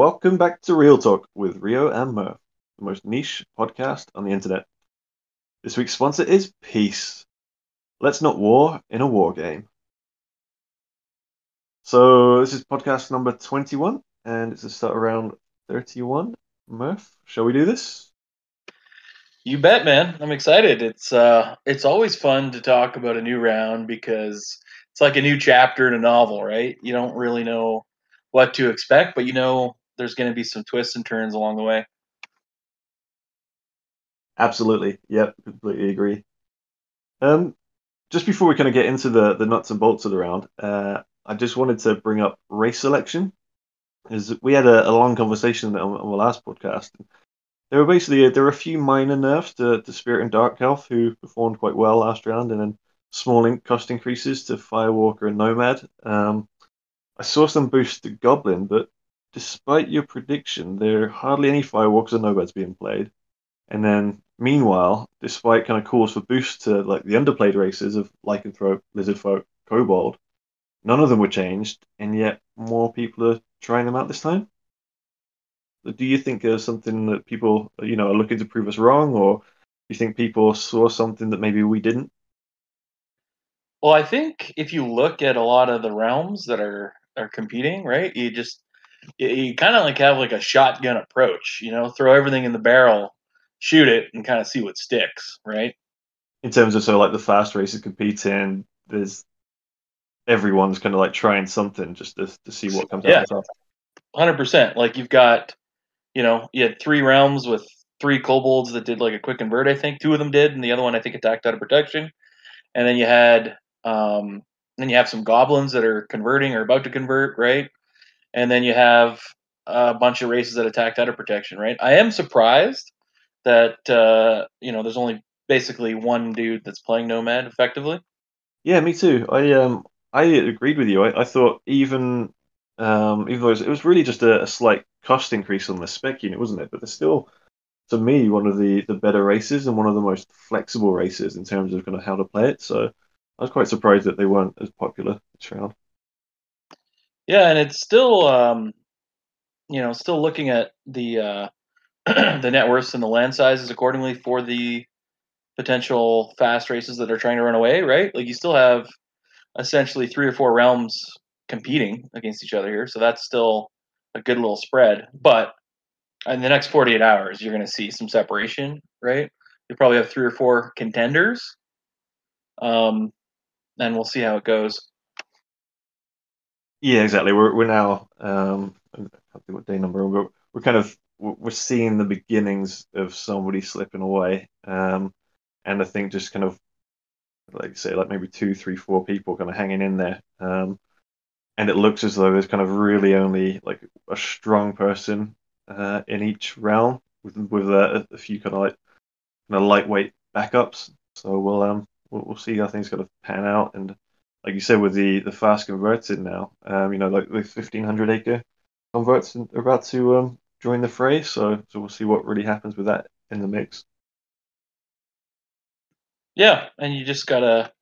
Welcome back to Real Talk with Rio and Murph, the most niche podcast on the internet. This week's sponsor is Peace. Let's not war in a war game. So this is podcast number 21, and it's a start around 31. Murph, shall we do this? You bet, man. I'm excited. It's uh it's always fun to talk about a new round because it's like a new chapter in a novel, right? You don't really know what to expect, but you know there's going to be some twists and turns along the way. Absolutely. Yep, completely agree. Um, just before we kind of get into the, the nuts and bolts of the round, uh, I just wanted to bring up race selection. Is we had a, a long conversation on, on, the last podcast. There were basically there were a few minor nerfs to, to Spirit and Dark Elf who performed quite well last round, and then small cost increases to Firewalker and Nomad. Um, I saw some boosts to Goblin, but despite your prediction, there are hardly any Firewalkers or Nomads being played. And then, meanwhile, despite kind of calls for boosts to like the underplayed races of Lycanthrope, Lizardfolk, Kobold, none of them were changed, and yet more people are trying them out this time. Do you think there's something that people, you know, are looking to prove us wrong, or do you think people saw something that maybe we didn't? Well, I think if you look at a lot of the realms that are are competing, right? You just you, kind of like have like a shotgun approach, you know, throw everything in the barrel, shoot it, and kind of see what sticks, right? In terms of so like the fast races competing, there's everyone's kind of like trying something just to, to see what comes out. yeah. out. Hundred percent. Like you've got, you know, you had three realms with three kobolds that did like a quick convert. I think two of them did, and the other one I think attacked out of protection. And then you had, um, then you have some goblins that are converting or about to convert, right? And then you have a bunch of races that attacked out of protection, right? I am surprised that uh, you know there's only basically one dude that's playing Nomad effectively. Yeah, me too. I um I agreed with you. I, I thought even um even though it was, it was really just a, a, slight cost increase on the spec unit, wasn't it? But there's still to me one of the the better races and one of the most flexible races in terms of kind of how to play it. So I was quite surprised that they weren't as popular this round. Yeah, and it's still, um, you know, still looking at the uh, the net worths and the land sizes accordingly for the potential fast races that are trying to run away. Right, like you still have essentially three or four realms competing against each other here, so that's still a good little spread. But in the next 48 hours, you're going to see some separation, right? You probably have three or four contenders, um, and we'll see how it goes. Yeah, exactly. We're we're now um, I can't think what day number, but we're kind of we're seeing the beginnings of somebody slipping away, um, and I think just kind of like say like maybe two, three, four people kind of hanging in there, um, and it looks as though there's kind of really only like a strong person uh, in each realm with with a, a few kind of like kind of lightweight backups. So we'll um we'll, we'll see how things kind of pan out and like you said with the the fast converted now, um, you know, like the fifteen hundred acre converts are about to um, join the fray. So so we'll see what really happens with that in the mix. Yeah, and you just gotta,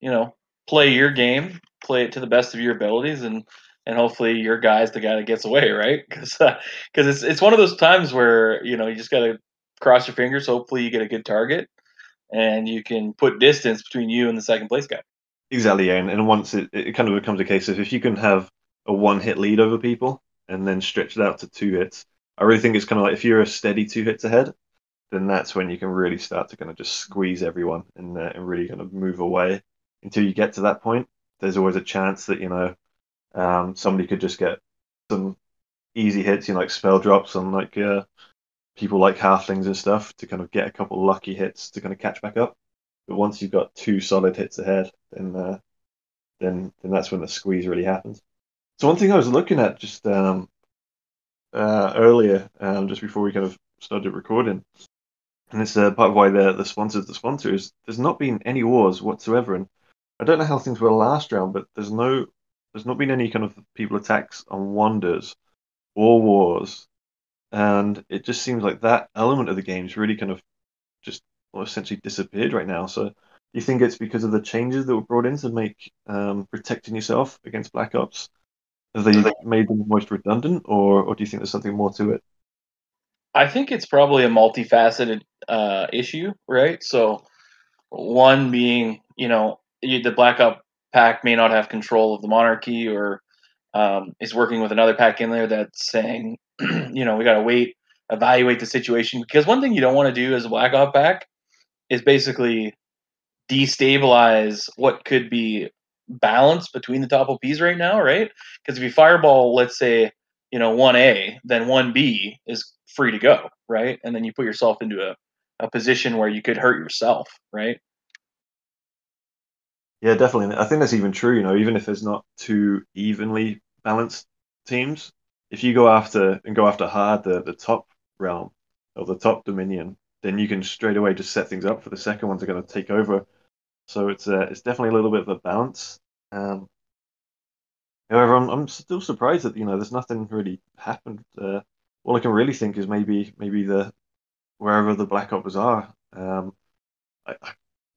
you know, play your game, play it to the best of your abilities, and and hopefully your guy's the guy that gets away, right? Because because uh, it's it's one of those times where you know you just gotta cross your fingers. Hopefully you get a good target, and you can put distance between you and the second place guy. Exactly, yeah. And, and once it, it kind of becomes a case of if you can have a one hit lead over people and then stretch it out to two hits, I really think it's kind of like if you're a steady two hits ahead, then that's when you can really start to kind of just squeeze everyone and, uh, and really kind of move away. Until you get to that point, there's always a chance that, you know, um, somebody could just get some easy hits, you know, like spell drops on like uh, people like halflings and stuff to kind of get a couple lucky hits to kind of catch back up. But once you've got two solid hits ahead, then uh, then then that's when the squeeze really happens. So one thing I was looking at just um, uh, earlier, um, just before we kind of started recording, and it's uh, part of why the the sponsors the sponsors. There's not been any wars whatsoever, and I don't know how things were last round, but there's no there's not been any kind of people attacks on wonders or wars, and it just seems like that element of the game is really kind of just well, essentially disappeared right now. So, do you think it's because of the changes that were brought in to make um, protecting yourself against black ops Have they made them almost redundant, or or do you think there's something more to it? I think it's probably a multifaceted uh, issue, right? So, one being, you know, you, the Black Op pack may not have control of the monarchy, or um, is working with another pack in there that's saying, you know, we got to wait, evaluate the situation. Because one thing you don't want to do as a Black Op pack is basically destabilize what could be balance between the top OPs right now, right? Because if you fireball, let's say, you know, 1A, then 1B is free to go, right? And then you put yourself into a, a position where you could hurt yourself, right? Yeah, definitely. I think that's even true, you know, even if there's not two evenly balanced teams, if you go after and go after hard the, the top realm or the top dominion, then you can straight away just set things up for the second ones are going to take over. So it's uh, it's definitely a little bit of a balance. Um, however, I'm, I'm still surprised that you know there's nothing really happened. Uh, all I can really think is maybe maybe the wherever the Black Ops are. Um, I,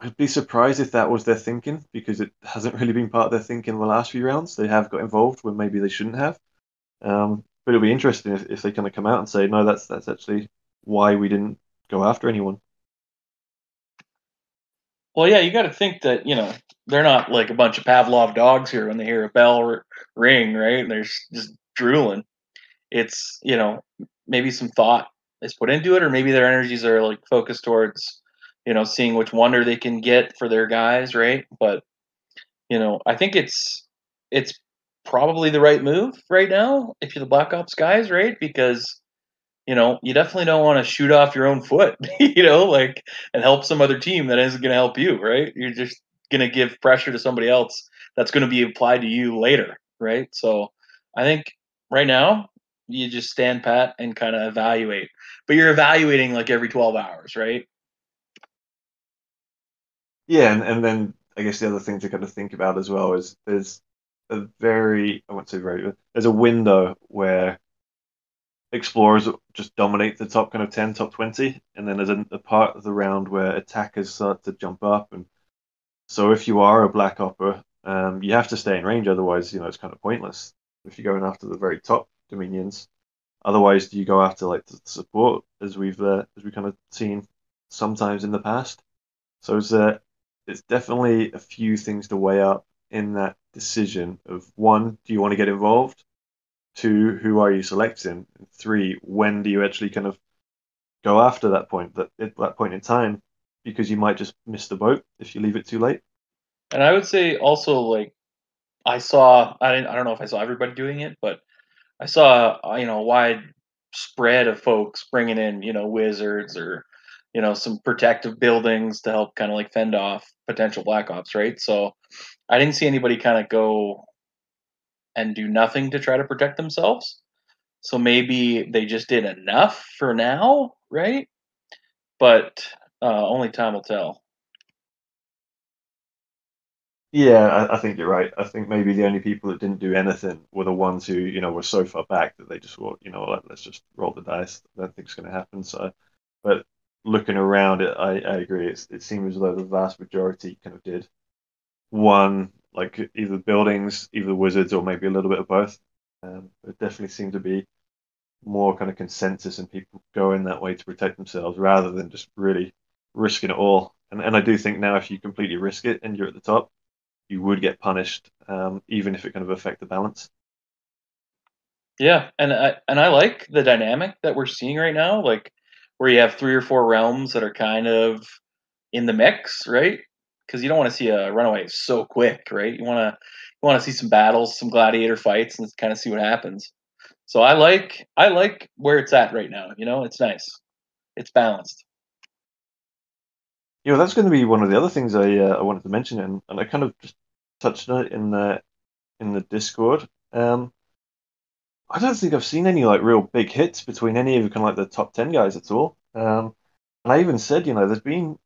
I'd be surprised if that was their thinking because it hasn't really been part of their thinking in the last few rounds. They have got involved when maybe they shouldn't have. Um, but it'll be interesting if, if they kind of come out and say, no, that's that's actually why we didn't go after anyone. Well, yeah, you got to think that you know they're not like a bunch of Pavlov dogs here when they hear a bell r- ring, right? They're just drooling. It's you know maybe some thought is put into it, or maybe their energies are like focused towards you know seeing which wonder they can get for their guys, right? But you know, I think it's it's probably the right move right now if you're the Black Ops guys, right? Because you know, you definitely don't want to shoot off your own foot, you know, like and help some other team that isn't going to help you, right? You're just going to give pressure to somebody else that's going to be applied to you later, right? So I think right now you just stand pat and kind of evaluate, but you're evaluating like every 12 hours, right? Yeah, and, and then I guess the other thing to kind of think about as well is there's a very, I won't say very, there's a window where explorers just dominate the top kind of 10, top 20. And then there's a, a, part of the round where attackers start to jump up. And so if you are a black opera, um, you have to stay in range. Otherwise, you know, it's kind of pointless if you're going after the very top dominions. Otherwise, do you go after like the support as we've uh, as we kind of seen sometimes in the past? So it's uh, it's definitely a few things to weigh up in that decision of one, do you want to get involved? Two, who are you selecting? Three, when do you actually kind of go after that point, that at that point in time, because you might just miss the boat if you leave it too late. And I would say also like I saw I didn't I don't know if I saw everybody doing it, but I saw uh, you know a wide spread of folks bringing in you know wizards or you know some protective buildings to help kind of like fend off potential black ops, right? So I didn't see anybody kind of go and do nothing to try to protect themselves. So maybe they just did enough for now, right? But uh, only time will tell. Yeah, I, I, think you're right. I think maybe the only people that didn't do anything were the ones who, you know, were so far back that they just thought, you know, let, us just roll the dice. Think it's going to happen. So, but looking around it, I, I agree. It's, it seems as though the vast majority kind of did one like either buildings, either wizards, or maybe a little bit of both. Um, it definitely seemed to be more kind of consensus and people going that way to protect themselves rather than just really risking it all. And and I do think now if you completely risk it and you're at the top, you would get punished, um, even if it kind of affect the balance. Yeah, and I and I like the dynamic that we're seeing right now, like where you have three or four realms that are kind of in the mix, right? Because you don't want to see a runaway so quick, right? You want to you want to see some battles, some gladiator fights, and kind of see what happens. So I like I like where it's at right now. You know, it's nice, it's balanced. You know, that's going to be one of the other things I uh, I wanted to mention, and, and I kind of just touched on it in the in the Discord. Um, I don't think I've seen any like real big hits between any of kind of like the top ten guys at all. Um, and I even said, you know, there's been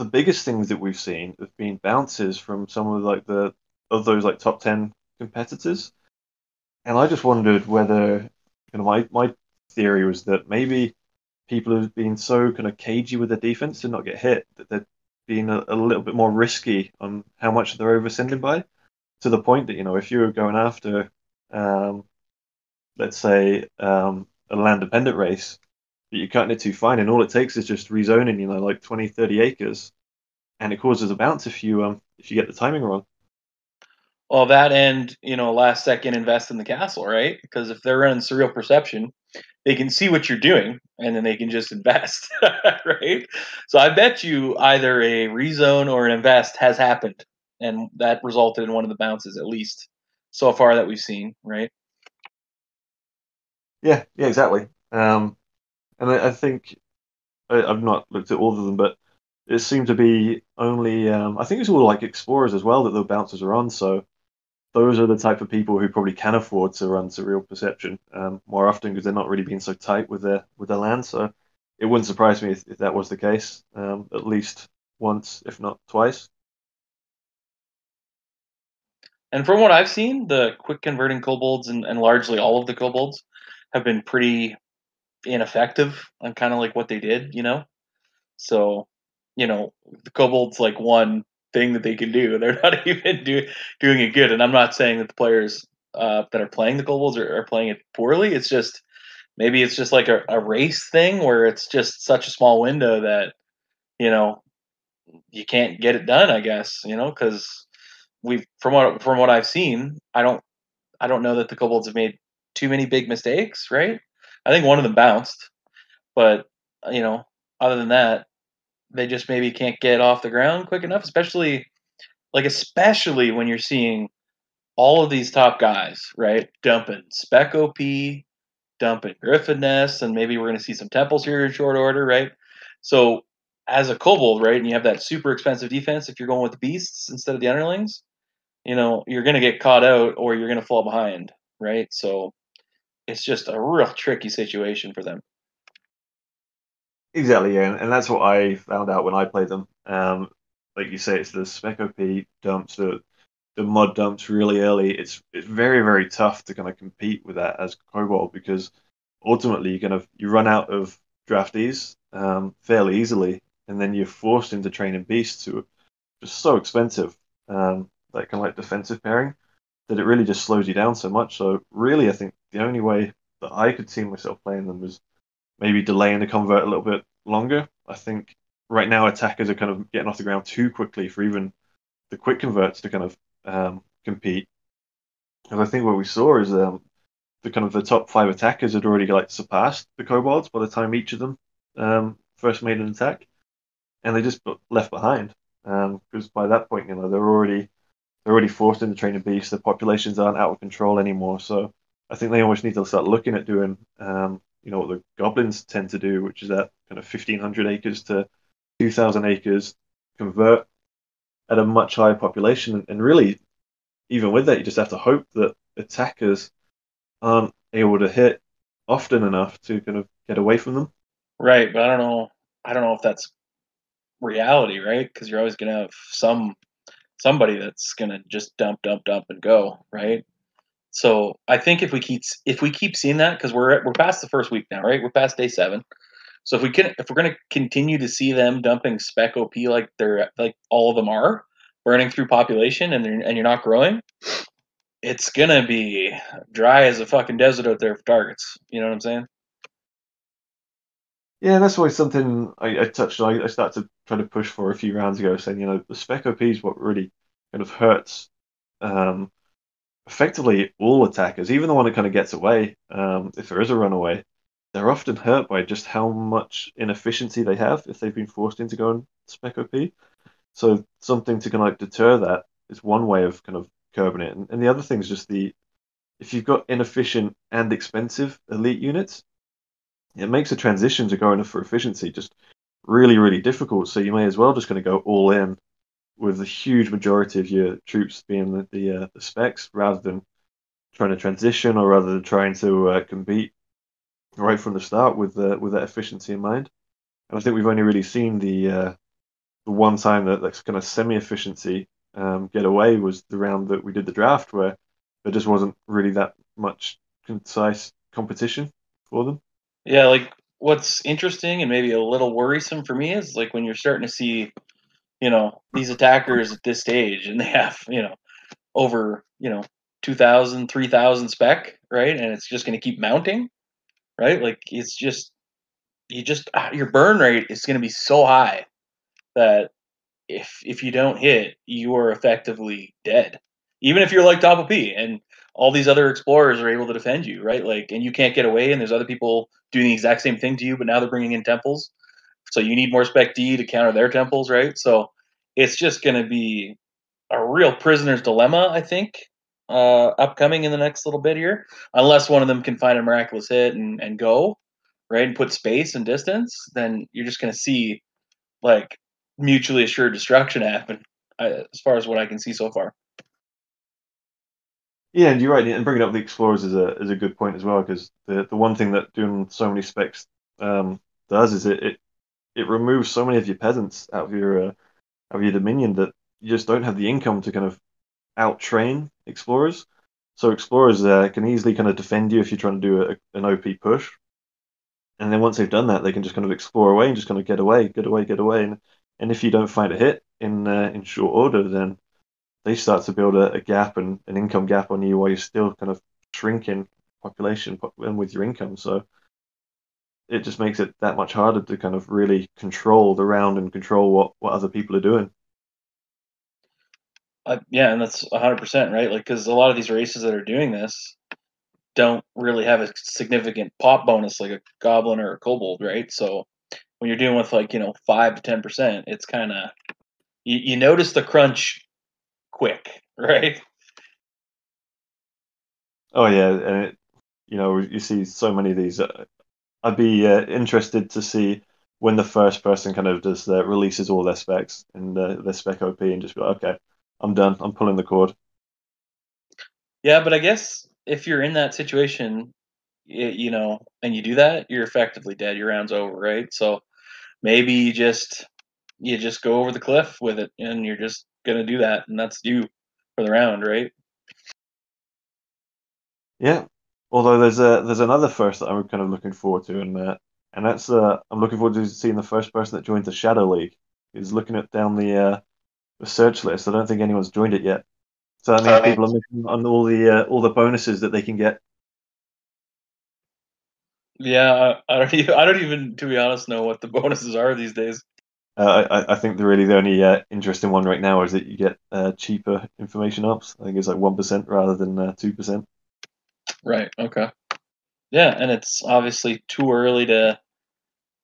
the biggest things that we've seen have been bounces from some of like the of those like top ten competitors, and I just wondered whether you know my my theory was that maybe people have been so kind of cagey with their defense to not get hit that they're being a, a little bit more risky on how much they're oversending by, to the point that you know if you're going after um, let's say um, a land dependent race that you're cutting it too fine, and all it takes is just rezoning, you know, like 20, 30 acres, and it causes a bounce if you um if you get the timing wrong. Well, that and you know, last second invest in the castle, right? Because if they're running surreal perception, they can see what you're doing, and then they can just invest, right? So I bet you either a rezone or an invest has happened, and that resulted in one of the bounces at least so far that we've seen, right? Yeah, yeah, exactly. Um, and I, I think I, I've not looked at all of them, but it seemed to be only um, I think it's all like explorers as well that the bouncers are on. So those are the type of people who probably can afford to run surreal perception um, more often because they're not really being so tight with their with their land. So it wouldn't surprise me if, if that was the case, um, at least once, if not twice. And from what I've seen, the quick converting kobolds and, and largely all of the kobolds have been pretty ineffective on kind of like what they did, you know. So, you know, the kobolds like one thing that they can do. They're not even do, doing it good. And I'm not saying that the players uh, that are playing the kobolds are, are, playing it poorly. It's just maybe it's just like a, a race thing where it's just such a small window that you know you can't get it done. I guess you know because we've from what from what I've seen, I don't I don't know that the kobolds have made too many big mistakes. Right? I think one of them bounced, but you know, other than that, they just maybe can't get off the ground quick enough, especially like especially when you're seeing all of these top guys, right? Dumping spec OP, dumping Griffin Nest, and maybe we're going to see some temples here in short order, right? So as a kobold, right, and you have that super expensive defense, if you're going with the beasts instead of the underlings, you know, you're going to get caught out or you're going to fall behind, right? So it's just a real tricky situation for them. Exactly, yeah, and, that's what I found out when I played them. Um, like you say, it's the spec OP dumps, the the mod dumps really early. It's it's very very tough to kind of compete with that as Kobold because ultimately you kind of you run out of draftees um, fairly easily, and then you're forced into training beasts who are just so expensive. Um, that kind of like defensive pairing that it really just slows you down so much. So really, I think the only way that I could see myself playing them was maybe delaying the convert a little bit longer. I think right now attackers are kind of getting off the ground too quickly for even the quick converts to kind of um, compete. And I think what we saw is um, the kind of the top five attackers had already like surpassed the kobolds by the time each of them um, first made an attack, and they just left behind because um, by that point, you know, they're already they're already forced into training beasts. The populations aren't out of control anymore, so I think they almost need to start looking at doing um, you know what the goblins tend to do, which is that kind of 1500 acres to 2000 acres convert at a much higher population. And really, even with that, you just have to hope that attackers aren't able to hit often enough to kind of get away from them. Right, but I don't know. I don't know if that's reality, right? Because you're always going to have some somebody that's going to just dump, dump, dump, and go, right? So I think if we keep if we keep seeing that because we're we're past the first week now, right? We're past day seven. So if we can if we're going to continue to see them dumping spec OP like they're like all of them are burning through population and and you're not growing, it's gonna be dry as a fucking desert out there for targets. You know what I'm saying? Yeah, that's always something I, I touched on. I, I started to try to push for a few rounds ago, saying you know the spec OP is what really kind of hurts um, effectively all attackers, even the one that kind of gets away, um, if there is a runaway, they're often hurt by just how much inefficiency they have if they've been forced into going spec OP. So something to kind of like deter that is one way of kind of curbing it. And, and the other thing is just the if you've got inefficient and expensive elite units, it makes a transition to going for efficiency just really, really difficult. So you may as well just kind of go all in with the huge majority of your troops being the the, uh, the specs rather than trying to transition or rather than trying to uh, compete right from the start with the, with that efficiency in mind. And I think we've only really seen the uh, the one time that that's kind of semi efficiency um, get away was the round that we did the draft where there just wasn't really that much concise competition for them. Yeah, like what's interesting and maybe a little worrisome for me is like when you're starting to see you know these attackers at this stage and they have you know over you know 2000, 3000 spec, right? And it's just going to keep mounting, right? Like it's just you just ah, your burn rate is going to be so high that if if you don't hit, you are effectively dead. Even if you're like Tapu P and all these other explorers are able to defend you, right? Like, and you can't get away, and there's other people doing the exact same thing to you, but now they're bringing in temples, so you need more spec D to counter their temples, right? So it's just going to be a real prisoner's dilemma, I think, uh, upcoming in the next little bit here, unless one of them can find a miraculous hit and, and go, right, and put space and distance, then you're just going to see like mutually assured destruction happen, uh, as far as what I can see so far. Yeah, and you're right. And bringing up the explorers is a is a good point as well because the the one thing that doing so many specs um, does is it, it it removes so many of your peasants out of your uh, out of your dominion that you just don't have the income to kind of out train explorers. So explorers uh, can easily kind of defend you if you're trying to do a, an OP push, and then once they've done that, they can just kind of explore away and just kind of get away, get away, get away. And and if you don't find a hit in uh, in short order, then they start to build a, a, gap and an income gap on you while you're still kind of shrinking population and with your income. So it just makes it that much harder to kind of really control the round and control what, what other people are doing. Uh, yeah, and that's 100% right. Like, because a lot of these races that are doing this don't really have a significant pop bonus like a goblin or a kobold, right? So when you're dealing with like, you know, 5 to 10%, it's kind of, you, you notice the crunch quick, right? Oh yeah, and it, you know you see so many of these. Uh, I'd be uh, interested to see when the first person kind of does uh, releases all their specs and uh, their spec OP and just be like, okay, I'm done. I'm pulling the cord. Yeah, but I guess if you're in that situation, you know, and you do that, you're effectively dead. Your round's over, right? So maybe you just you just go over the cliff with it, and you're just gonna do that, and that's you for the round, right? Yeah. Although there's a there's another first that I'm kind of looking forward to, and uh, and that's uh, I'm looking forward to seeing the first person that joins the Shadow League. Is looking at down the uh, the search list. I don't think anyone's joined it yet. So that means people are missing on all the uh, all the bonuses that they can get. Yeah, I, I don't. Even, I don't even, to be honest, know what the bonuses are these days. Uh, I, I think the really the only uh, interesting one right now is that you get uh, cheaper information ops. I think it's like one percent rather than uh, two percent. Right. Okay. Yeah, and it's obviously too early to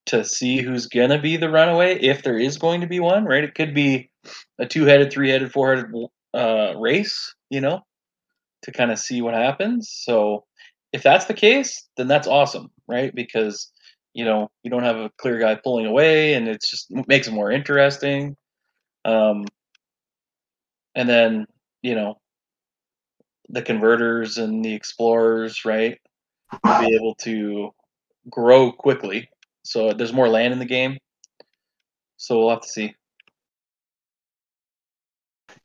to see who's gonna be the runaway if there is going to be one. Right. It could be a two-headed, three-headed, four-headed uh, race. You know, to kind of see what happens. So if that's the case, then that's awesome, right? Because you know you don't have a clear guy pulling away and it's just makes it more interesting. Um, and then you know the converters and the explorers right be able to grow quickly. So there's more land in the game. So we'll have to see.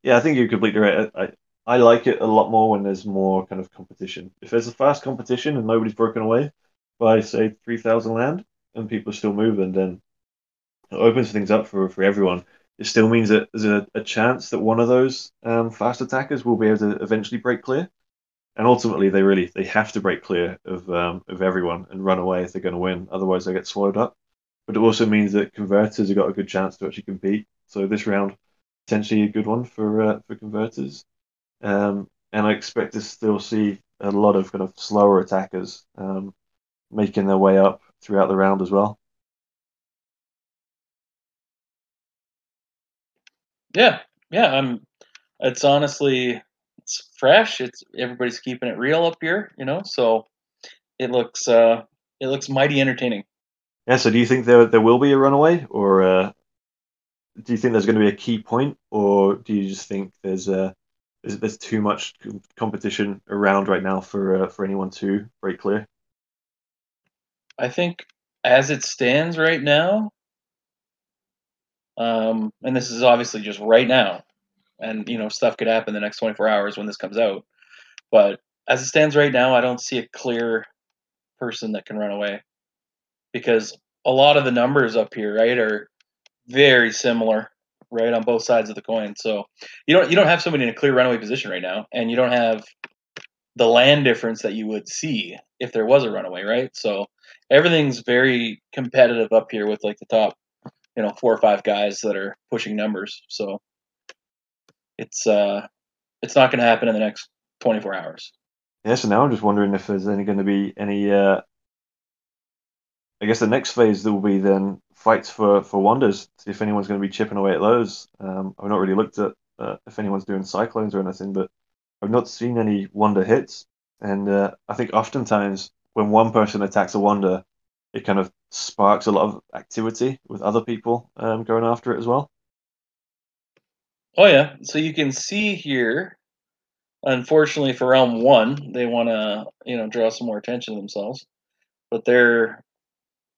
Yeah i think you're completely right. I, I like it a lot more when there's more kind of competition. If there's a fast competition and nobody's broken away by say three thousand land and people are still moving, then it opens things up for for everyone. It still means that there's a, a chance that one of those um, fast attackers will be able to eventually break clear, and ultimately they really they have to break clear of um, of everyone and run away if they're going to win. Otherwise, they get swallowed up. But it also means that converters have got a good chance to actually compete. So this round potentially a good one for uh, for converters. Um, and I expect to still see a lot of kind of slower attackers um, making their way up throughout the round as well. Yeah, yeah. I'm. It's honestly, it's fresh. It's everybody's keeping it real up here, you know. So it looks, uh, it looks mighty entertaining. Yeah. So do you think there there will be a runaway, or uh, do you think there's going to be a key point, or do you just think there's uh, there's, there's too much competition around right now for uh, for anyone to break clear? I think as it stands right now, um, and this is obviously just right now, and you know stuff could happen the next 24 hours when this comes out. But as it stands right now, I don't see a clear person that can run away because a lot of the numbers up here, right, are very similar, right, on both sides of the coin. So you don't you don't have somebody in a clear runaway position right now, and you don't have the land difference that you would see if there was a runaway, right? So everything's very competitive up here with like the top, you know, four or five guys that are pushing numbers. So it's uh it's not going to happen in the next 24 hours. Yeah, so now I'm just wondering if there's any going to be any. Uh, I guess the next phase there will be then fights for for wonders. See if anyone's going to be chipping away at those. Um, I've not really looked at uh, if anyone's doing cyclones or anything, but I've not seen any wonder hits. And uh, I think oftentimes when one person attacks a wonder, it kind of sparks a lot of activity with other people um, going after it as well. Oh yeah, so you can see here. Unfortunately, for realm one, they want to you know draw some more attention to themselves, but they're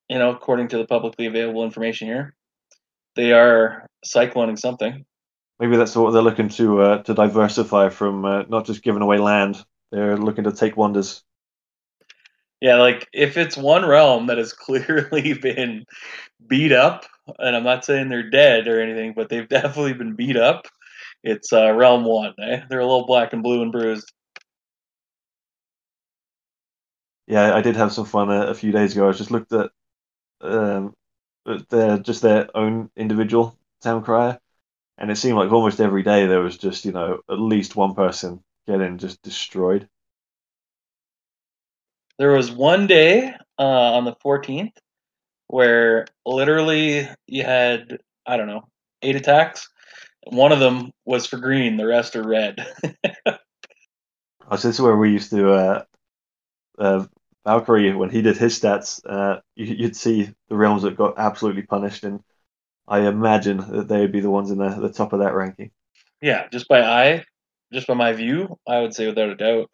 you know according to the publicly available information here, they are cycloning something. Maybe that's what they're looking to uh, to diversify from uh, not just giving away land. They're looking to take wonders. Yeah, like if it's one realm that has clearly been beat up, and I'm not saying they're dead or anything, but they've definitely been beat up. It's uh, realm one. Eh? They're a little black and blue and bruised. Yeah, I did have some fun a, a few days ago. I just looked at um, their just their own individual town crier, and it seemed like almost every day there was just you know at least one person getting just destroyed. There was one day uh, on the 14th where literally you had I don't know eight attacks. One of them was for green, the rest are red. oh, so this is where we used to uh, uh, Valkyrie when he did his stats. Uh, you, would see the realms that got absolutely punished, and I imagine that they would be the ones in the, the top of that ranking. Yeah, just by eye, just by my view, I would say without a doubt.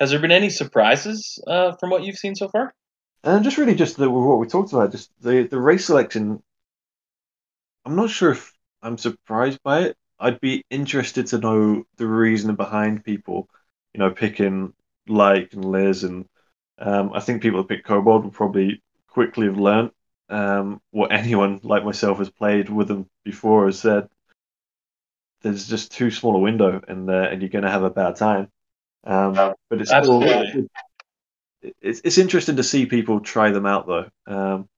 Has there been any surprises uh, from what you've seen so far? And just really just the, what we talked about, just the, the race selection. I'm not sure if I'm surprised by it. I'd be interested to know the reason behind people, you know, picking like and Liz, and um, I think people that pick Kobold will probably quickly have learned um, what anyone like myself has played with them before has said. There's just too small a window, and uh, and you're going to have a bad time. Um, but it's still, it's it's interesting to see people try them out though, um,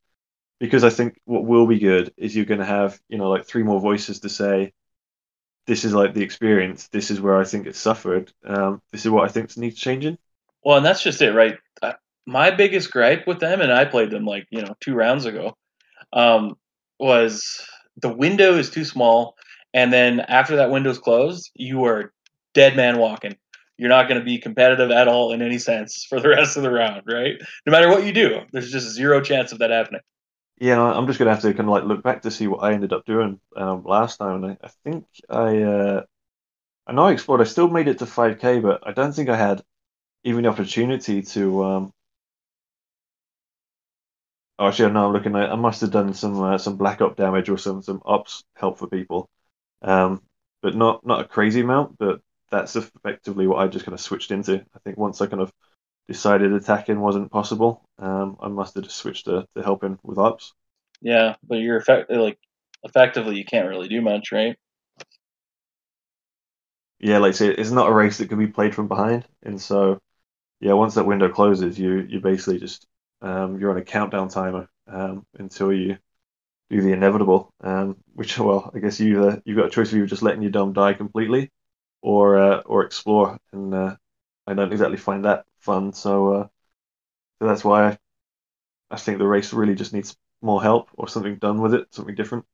because I think what will be good is you're going to have you know like three more voices to say, this is like the experience. This is where I think it suffered. Um, this is what I think needs changing. Well, and that's just it, right? My biggest gripe with them, and I played them like you know two rounds ago, um, was the window is too small, and then after that window's closed, you are dead man walking you're not going to be competitive at all in any sense for the rest of the round, right? No matter what you do, there's just zero chance of that happening. Yeah, I'm just going to have to kind of like look back to see what I ended up doing um, last time, and I, I think I, uh, I know I explored. I still made it to 5k, but I don't think I had even the opportunity to. Um... Oh, actually, no, I'm looking at. I must have done some uh, some black op damage or some some ops help for people, um, but not not a crazy amount. But that's effectively what I just kind of switched into. I think once I kind of decided attacking wasn't possible, um, I must have just switched to, to helping with ops. Yeah, but you're effect- like effectively you can't really do much, right? Yeah, like say, it's not a race that can be played from behind, and so yeah, once that window closes, you you basically just um, you're on a countdown timer um, until you do the inevitable. Um, which well, I guess you uh, you've got a choice of you just letting your dom die completely, or uh, or explore, and uh, I don't exactly find that fun. So, uh, so that's why I, I think the race really just needs more help or something done with it, something different.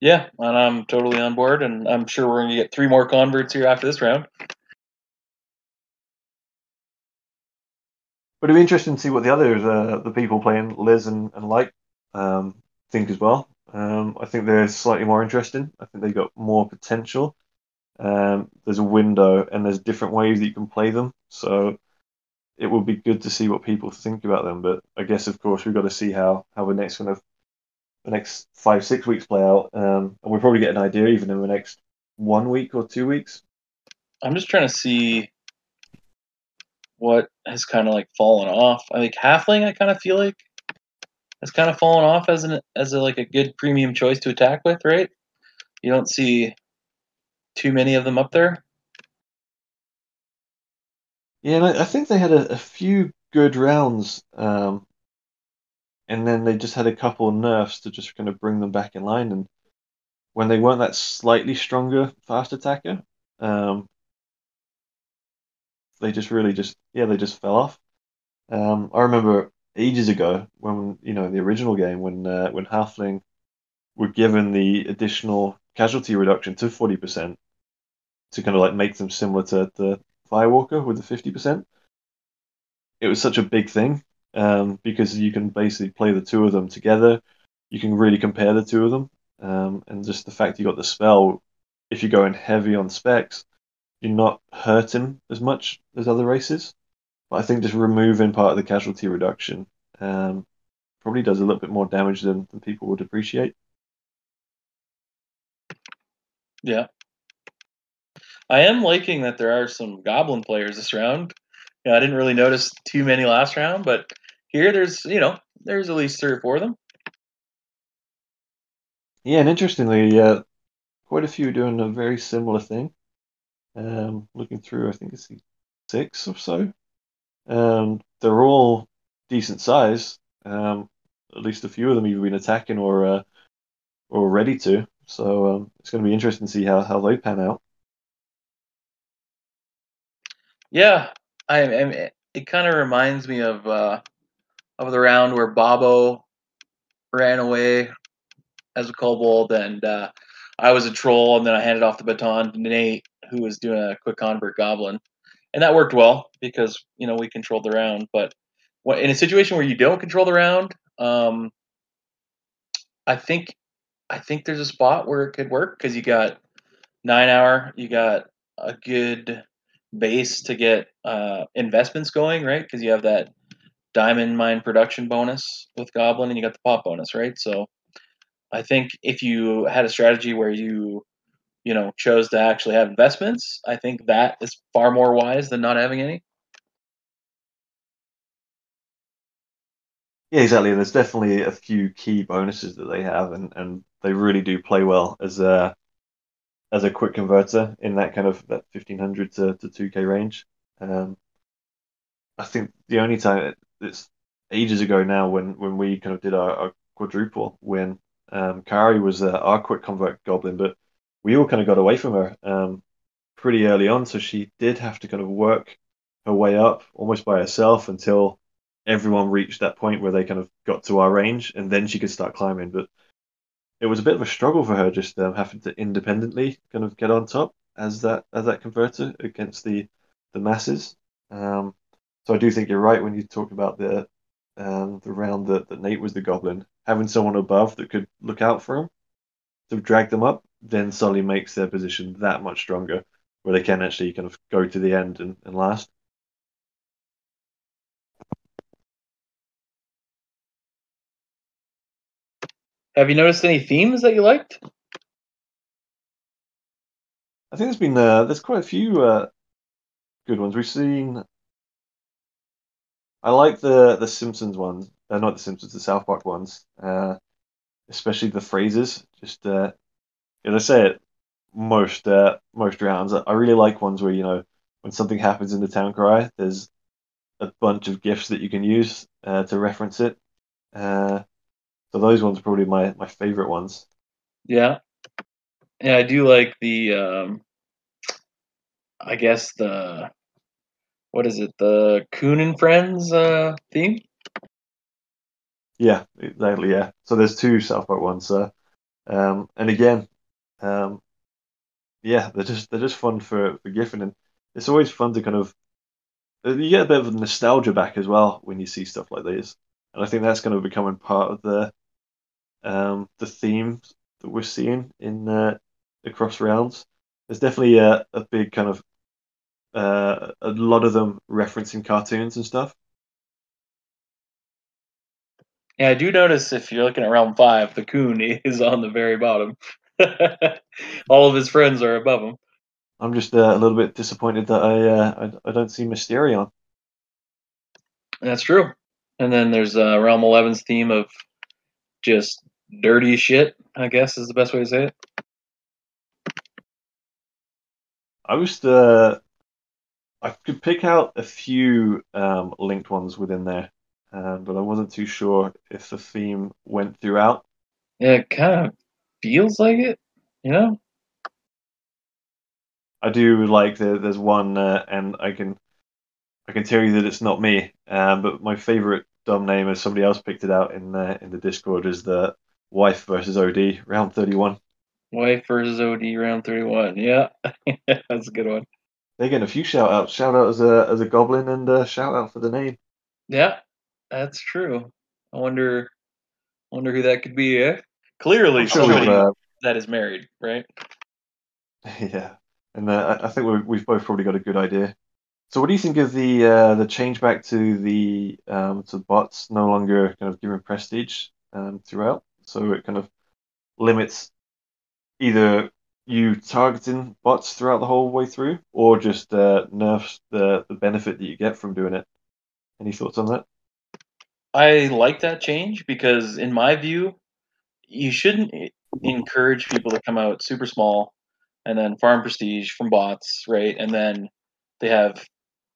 Yeah, and I'm totally on board, and I'm sure we're going to get three more converts here after this round. But it'd be interesting to see what the others, uh, the people playing Liz and, and Light, um, think as well. Um, I think they're slightly more interesting. I think they've got more potential. Um, there's a window and there's different ways that you can play them. So it would be good to see what people think about them. But I guess, of course, we've got to see how, how the next kind of the next five six weeks play out, um, and we'll probably get an idea even in the next one week or two weeks. I'm just trying to see what has kind of like fallen off. I think halfling. I kind of feel like has kind of fallen off as an as a, like a good premium choice to attack with, right? You don't see too many of them up there. Yeah, and I, I think they had a, a few good rounds, um, and then they just had a couple nerfs to just kind of bring them back in line. And when they weren't that slightly stronger fast attacker, um, they just really just yeah they just fell off. Um, I remember ages ago when you know the original game when uh, when Halfling were given the additional casualty reduction to forty percent to kind of like make them similar to the Firewalker with the fifty percent. It was such a big thing um, because you can basically play the two of them together. You can really compare the two of them, um, and just the fact you got the spell. If you're going heavy on specs, you're not hurting as much as other races. But I think just removing part of the casualty reduction um, probably does a little bit more damage than, than people would appreciate. Yeah. I am liking that there are some goblin players this round. You know, I didn't really notice too many last round, but here there's you know there's at least three or four of them. Yeah, and interestingly, uh, quite a few doing a very similar thing. Um, looking through, I think it's six or so. Um, they're all decent size. Um, at least a few of them have been attacking or uh, or ready to. So um, it's going to be interesting to see how, how they pan out. Yeah, I, I it kind of reminds me of uh, of the round where Bobo ran away as a kobold and uh, I was a troll, and then I handed off the baton to Nate, who was doing a quick convert goblin, and that worked well because you know we controlled the round. But in a situation where you don't control the round, um, I think I think there's a spot where it could work because you got nine hour, you got a good base to get uh, investments going, right? Because you have that diamond mine production bonus with Goblin, and you got the pop bonus, right? So I think if you had a strategy where you, you know, chose to actually have investments, I think that is far more wise than not having any. Yeah, exactly. There's definitely a few key bonuses that they have, and, and they really do play well as a as a quick converter in that kind of that 1500 to, to 2k range. Um, I think the only time it's ages ago now when when we kind of did our, our quadruple when um, Kari was uh, our quick convert goblin, but we all kind of got away from her um, pretty early on, so she did have to kind of work her way up almost by herself until everyone reached that point where they kind of got to our range, and then she could start climbing. But it was a bit of a struggle for her just um, having to independently kind of get on top as that as that converter against the the masses. Um, so I do think you're right when you talk about the um, the round that, that Nate was the goblin, having someone above that could look out for him to drag them up, then Sully makes their position that much stronger, where they can actually kind of go to the end and, and last. Have you noticed any themes that you liked? I think there's been uh, there's quite a few uh, good ones. We've seen. I like the the Simpsons ones, uh, not the Simpsons, the South Park ones, uh, especially the phrases. Just uh, as I say it most uh, most rounds, I really like ones where you know when something happens in the town cry, there's a bunch of gifs that you can use uh, to reference it. Uh, so those ones are probably my my favorite ones. Yeah, yeah, I do like the. Um, I guess the what is it? The Coon and Friends uh, theme. Yeah, exactly. Yeah. So there's two South Park ones, uh, um, and again, um, yeah, they're just they're just fun for for Giffen, and it's always fun to kind of you get a bit of nostalgia back as well when you see stuff like these, and I think that's going to becoming part of the um, the themes that we're seeing in uh, across rounds. There's definitely a, a big kind of uh, a lot of them referencing cartoons and stuff. Yeah, I do notice if you're looking at round five, the coon is on the very bottom. All of his friends are above him. I'm just uh, a little bit disappointed that I, uh, I, I don't see Mysterion. That's true. And then there's uh, Realm 11's theme of just dirty shit. I guess is the best way to say it. I was uh, I could pick out a few um, linked ones within there, um, but I wasn't too sure if the theme went throughout. Yeah, it kind of feels like it, you know. I do like the, there's one, uh, and I can I can tell you that it's not me. Um, but my favorite dumb name, as somebody else picked it out in the in the Discord, is the wife versus OD round thirty one. Wife versus OD round thirty one. Yeah, that's a good one. They're getting a few shout outs. Shout out as a as a goblin and uh, shout out for the name. Yeah, that's true. I wonder, wonder who that could be. Eh? Clearly, Sure, somebody uh, that is married, right? yeah, and uh, I think we we've both probably got a good idea. So, what do you think of the uh, the change back to the um, to the bots no longer kind of giving prestige um, throughout? So it kind of limits either you targeting bots throughout the whole way through, or just uh, nerfs the the benefit that you get from doing it. Any thoughts on that? I like that change because, in my view, you shouldn't encourage people to come out super small and then farm prestige from bots, right? And then they have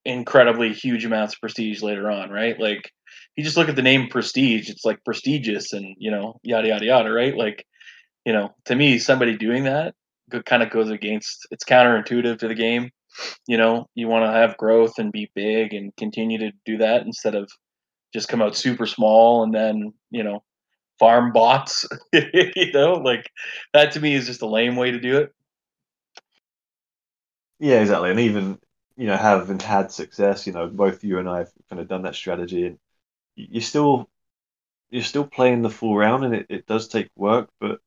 incredibly huge amounts of prestige later on, right? Like, you just look at the name prestige, it's like prestigious and, you know, yada, yada, yada, right? Like, you know, to me, somebody doing that kind of goes against, it's counterintuitive to the game. You know, you want to have growth and be big and continue to do that instead of just come out super small and then you know farm bots you know like that to me is just a lame way to do it Yeah, exactly. And even you know having had success, you know both you and I have kind of done that strategy, and you're still you're still playing the full round, and it, it does take work, but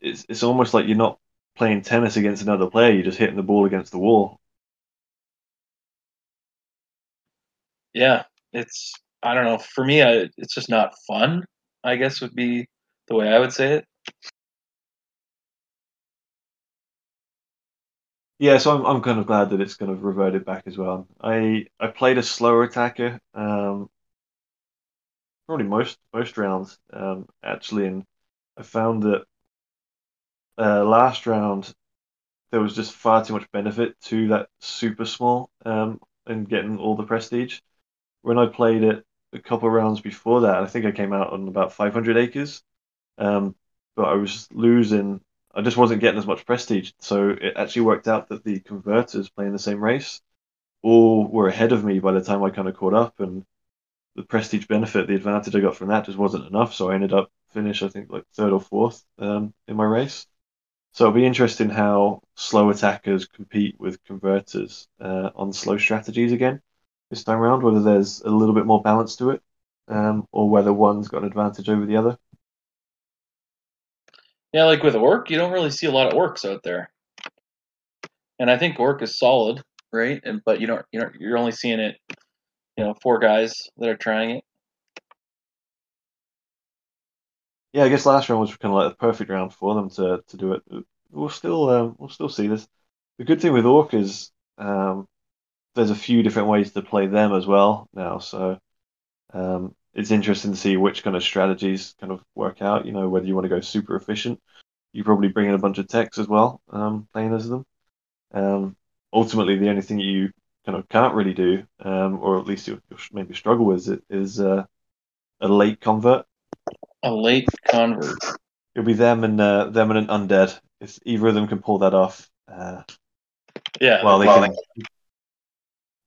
it's it's almost like you're not playing tennis against another player. You're just hitting the ball against the wall. yeah it's i don't know for me I, it's just not fun i guess would be the way i would say it Yeah, so I'm I'm kind of glad that it's kind of reverted back as well. I I played a slower attacker, um, probably most most rounds, um, actually, and I found that uh, last round there was just far too much benefit to that super small um, and getting all the prestige. When I played it a couple rounds before that, I think I came out on about 500 acres, um, but I was losing. I just wasn't getting as much prestige, so it actually worked out that the converters playing the same race all were ahead of me by the time I kind of caught up, and the prestige benefit, the advantage I got from that just wasn't enough. So I ended up finish, I think, like third or fourth um, in my race. So it'll be interesting how slow attackers compete with converters uh, on slow strategies again this time around, whether there's a little bit more balance to it, um, or whether one's got an advantage over the other. yeah like with orc you don't really see a lot of orcs out there and i think orc is solid right and but you don't you know you're only seeing it you know four guys that are trying it Yeah, I guess last round was kind of like the perfect round for them to, to do it. We'll still um, we'll still see this. The good thing with Orc is um, there's a few different ways to play them as well now, so um, it's interesting to see which kind of strategies kind of work out. You know, whether you want to go super efficient, you probably bring in a bunch of techs as well, um, playing as them. Um, ultimately, the only thing you kind of can't really do, um, or at least you'll, you'll maybe struggle with, it is uh, a late convert. a late convert It'll be them and uh, them and an undead. If either of them can pull that off, uh, yeah well, they well, can.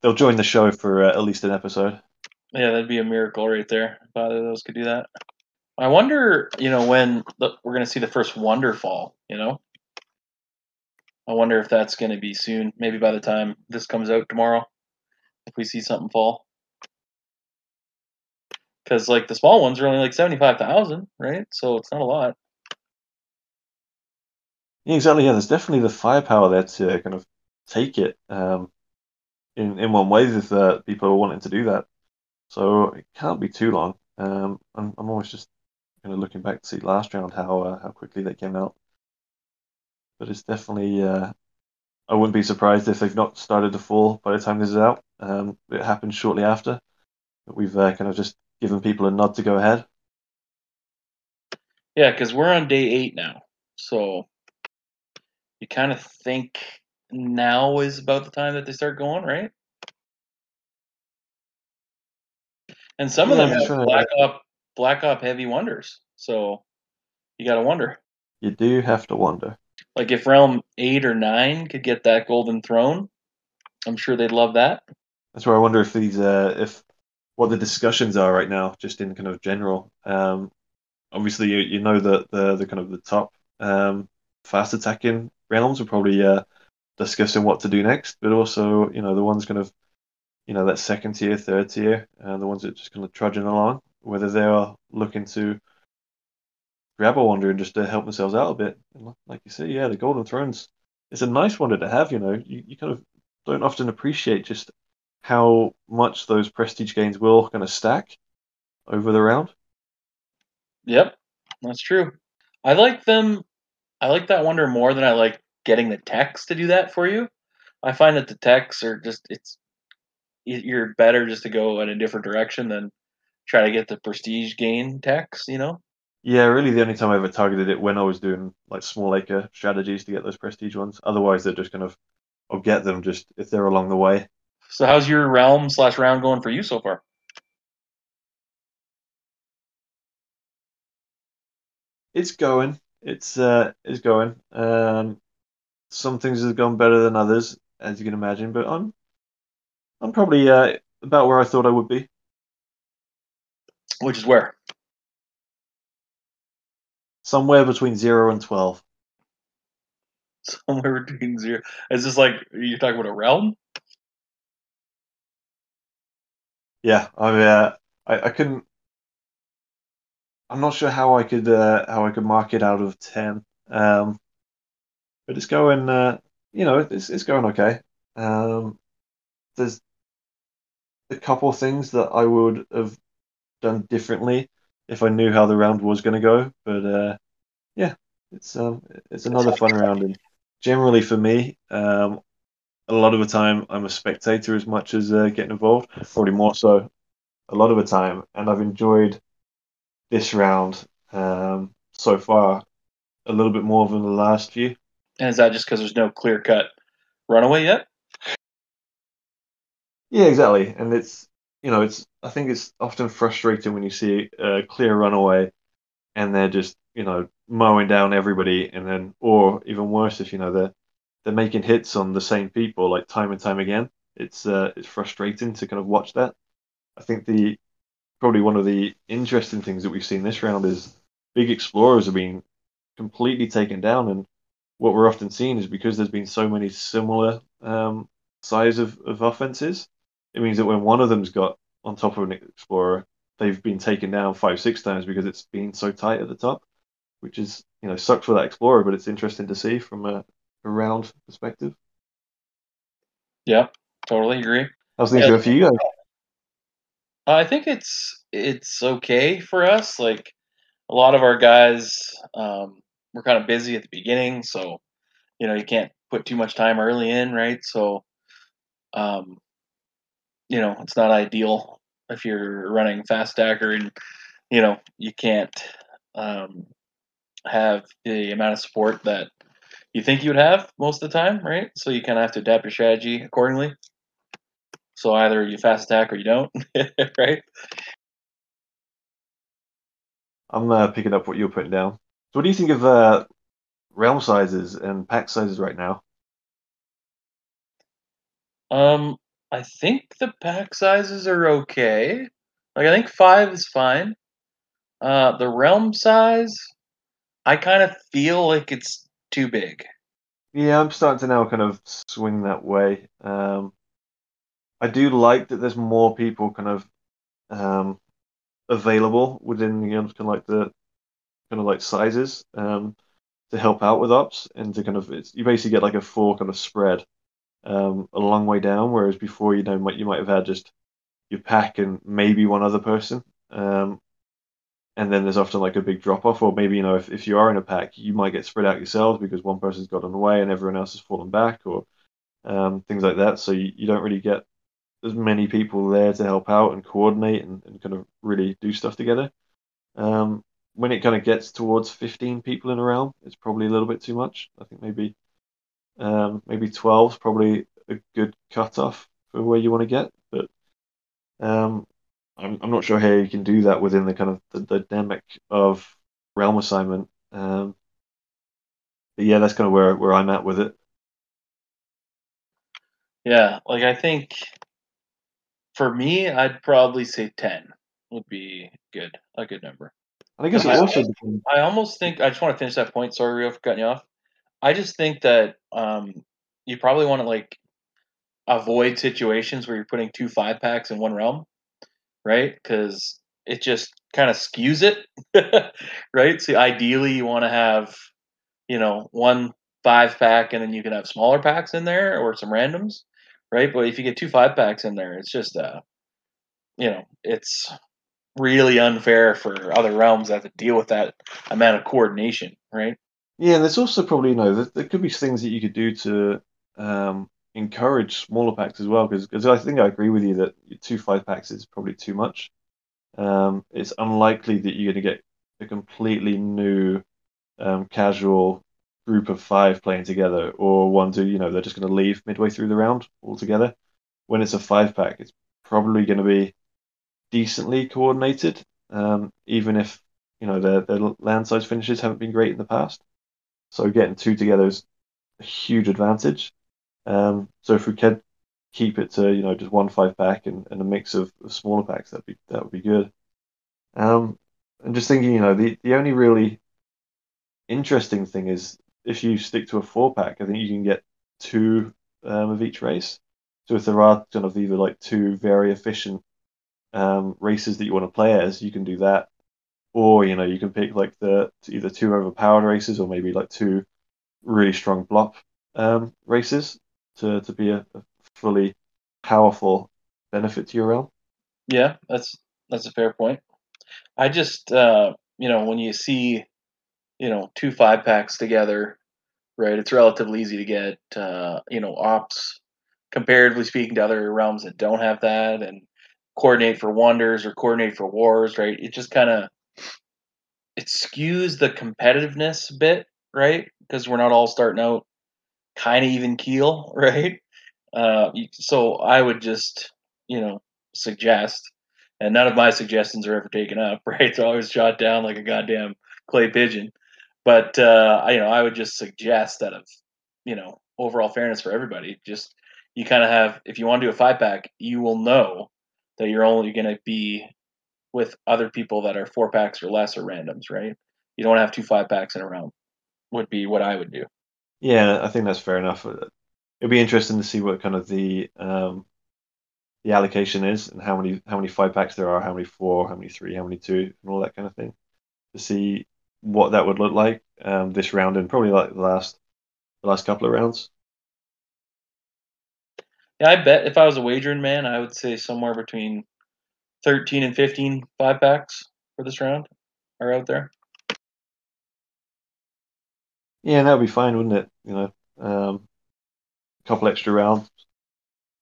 They'll join the show for uh, at least an episode. Yeah, that'd be a miracle right there. If either of those could do that. I wonder, you know, when the, we're going to see the first wonder fall. You know, I wonder if that's going to be soon. Maybe by the time this comes out tomorrow, if we see something fall. Because like the small ones are only like seventy five thousand, right? So it's not a lot. Yeah, exactly. Yeah, there's definitely the firepower there to kind of take it um, in in one way if uh, people are wanting to do that. So it can't be too long. Um, I'm I'm almost just kind of looking back to see last round how uh, how quickly they came out. But it's definitely uh, I wouldn't be surprised if they've not started to fall by the time this is out. Um, it happened shortly after. But we've uh, kind of just given people a nod to go ahead. Yeah, because we're on day eight now, so you kind of think now is about the time that they start going, right? And some of them have to- black op black op heavy wonders. So you gotta wonder. You do have to wonder. Like if Realm eight or nine could get that golden throne, I'm sure they'd love that. That's where I wonder if these, uh, if what the discussions are right now, just in kind of general. Um, obviously, you, you know that the the kind of the top um, fast attacking realms are probably uh, discussing what to do next, but also you know the ones kind of you know that second tier, third tier, and the ones that just kind of trudging along, whether they are looking to grab a wonder and just to help themselves out a bit. And like you say, yeah, the Golden Thrones. It's a nice wonder to have. You know, you, you kind of don't often appreciate just how much those prestige gains will kind of stack over the round. Yep, that's true. I like them. I like that wonder more than I like getting the techs to do that for you. I find that the techs are just it's you're better just to go in a different direction than try to get the prestige gain techs. You know. Yeah, really the only time I ever targeted it when I was doing like small acre strategies to get those prestige ones. Otherwise, they're just kind of, I'll get them just if they're along the way. So how's your realm slash round going for you so far? It's going. It's uh, it's going. Um, some things have gone better than others, as you can imagine, but I'm I'm probably uh, about where I thought I would be. Which is where? Somewhere between zero and twelve. Somewhere between zero. Is this like you're talking about a realm? Yeah, I uh, I, I couldn't. I'm not sure how I could uh, how I could mark it out of ten. Um, but it's going. Uh, you know, it's it's going okay. Um, there's a couple things that I would have done differently if I knew how the round was going to go. But uh, yeah, it's um, it's another fun round, and generally for me, um, a lot of the time I'm a spectator as much as uh, getting involved. Probably more so a lot of the time, and I've enjoyed this round um, so far a little bit more than the last few. And is that just because there's no clear cut runaway yet? Yeah, exactly. And it's you know it's I think it's often frustrating when you see a clear runaway and they're just you know mowing down everybody, and then or even worse if you know they're they're making hits on the same people like time and time again. It's uh, it's frustrating to kind of watch that. I think the probably one of the interesting things that we've seen this round is big explorers are being completely taken down, and what we're often seeing is because there's been so many similar um, size of, of offenses, it means that when one of them's got on top of an explorer, they've been taken down five, six times because it's been so tight at the top, which is you know sucks for that explorer, but it's interesting to see from a, a round perspective. Yeah, totally agree. How's things Yeah. going for you guys? I think it's it's okay for us. Like a lot of our guys, um, we're kind of busy at the beginning, so you know you can't put too much time early in, right? So, um, you know, it's not ideal if you're running fast attacker and you know you can't um, have the amount of support that you think you would have most of the time, right? So you kind of have to adapt your strategy accordingly. So either you fast attack or you don't, right? I'm uh, picking up what you're putting down. So, what do you think of uh, realm sizes and pack sizes right now? Um, I think the pack sizes are okay. Like I think five is fine. Uh, the realm size, I kind of feel like it's too big. Yeah, I'm starting to now kind of swing that way. Um, I do like that there's more people kind of um, available within you know, kind of like the kind of like sizes um, to help out with ops and to kind of it's, you basically get like a full kind of spread um, a long way down. Whereas before, you know, might you might have had just your pack and maybe one other person. Um, and then there's often like a big drop off, or maybe you know if, if you are in a pack, you might get spread out yourselves because one person's gotten away and everyone else has fallen back, or um, things like that. So you, you don't really get as many people there to help out and coordinate and, and kind of really do stuff together. Um, when it kind of gets towards 15 people in a realm, it's probably a little bit too much. I think maybe Um, maybe 12 is probably a good cutoff for where you want to get, but um, I'm, I'm not sure how you can do that within the kind of the, dynamic of realm assignment. Um, but yeah, that's kind of where, where I'm at with it. Yeah, like I think for me, I'd probably say ten would be good, a good number. I guess it also depends. I almost think I just want to finish that point. Sorry, Rio, for cutting you off. I just think that um, you probably want to like avoid situations where you're putting two five packs in one realm, right? Because it just kind of skews it, right? So ideally, you want to have you know one five pack, and then you can have smaller packs in there or some randoms, right? But if you get two five packs in there, it's just uh, you know, it's really unfair for other realms that have to deal with that amount of coordination, right? Yeah, and there's also probably, you know, there, could be things that you could do to um, encourage smaller packs as well, because I think I agree with you that two five packs is probably too much. Um, it's unlikely that you're going to get a completely new um, casual group of five playing together, or one to, you know, they're just going to leave midway through the round altogether. When it's a five pack, it's probably going to be decently coordinated, um, even if you know their their land size finishes haven't been great in the past. So getting two together is a huge advantage. Um, so if we could keep it to you know just one five pack and, and a mix of, of smaller packs, that'd be that would be good. Um, and just thinking, you know, the the only really interesting thing is if you stick to a four pack, I think you can get two um, of each race. So if there are kind of either like two very efficient um, races that you want to play as, you can do that. Or you know you can pick like the either two overpowered races or maybe like two really strong block um, races to, to be a, a fully powerful benefit to your realm. Yeah, that's that's a fair point. I just uh, you know when you see you know two five packs together, right? It's relatively easy to get uh, you know ops comparatively speaking to other realms that don't have that and coordinate for wonders or coordinate for wars, right? It just kind of it skews the competitiveness a bit, right? Because we're not all starting out kind of even keel, right? Uh, so I would just, you know, suggest, and none of my suggestions are ever taken up, right? They're always shot down like a goddamn clay pigeon. But uh, I, you know, I would just suggest that of, you know, overall fairness for everybody, just you kind of have, if you want to do a five pack, you will know that you're only going to be with other people that are four packs or less or randoms, right? You don't have two five packs in a round. Would be what I would do. Yeah, I think that's fair enough. It'll be interesting to see what kind of the um, the allocation is and how many how many five packs there are, how many four, how many three, how many two, and all that kind of thing. To see what that would look like um, this round and probably like the last the last couple of rounds. Yeah, I bet if I was a wagering man, I would say somewhere between 13 and 15 five packs for this round are out there. Yeah, that would be fine, wouldn't it? You know, um, a couple extra rounds,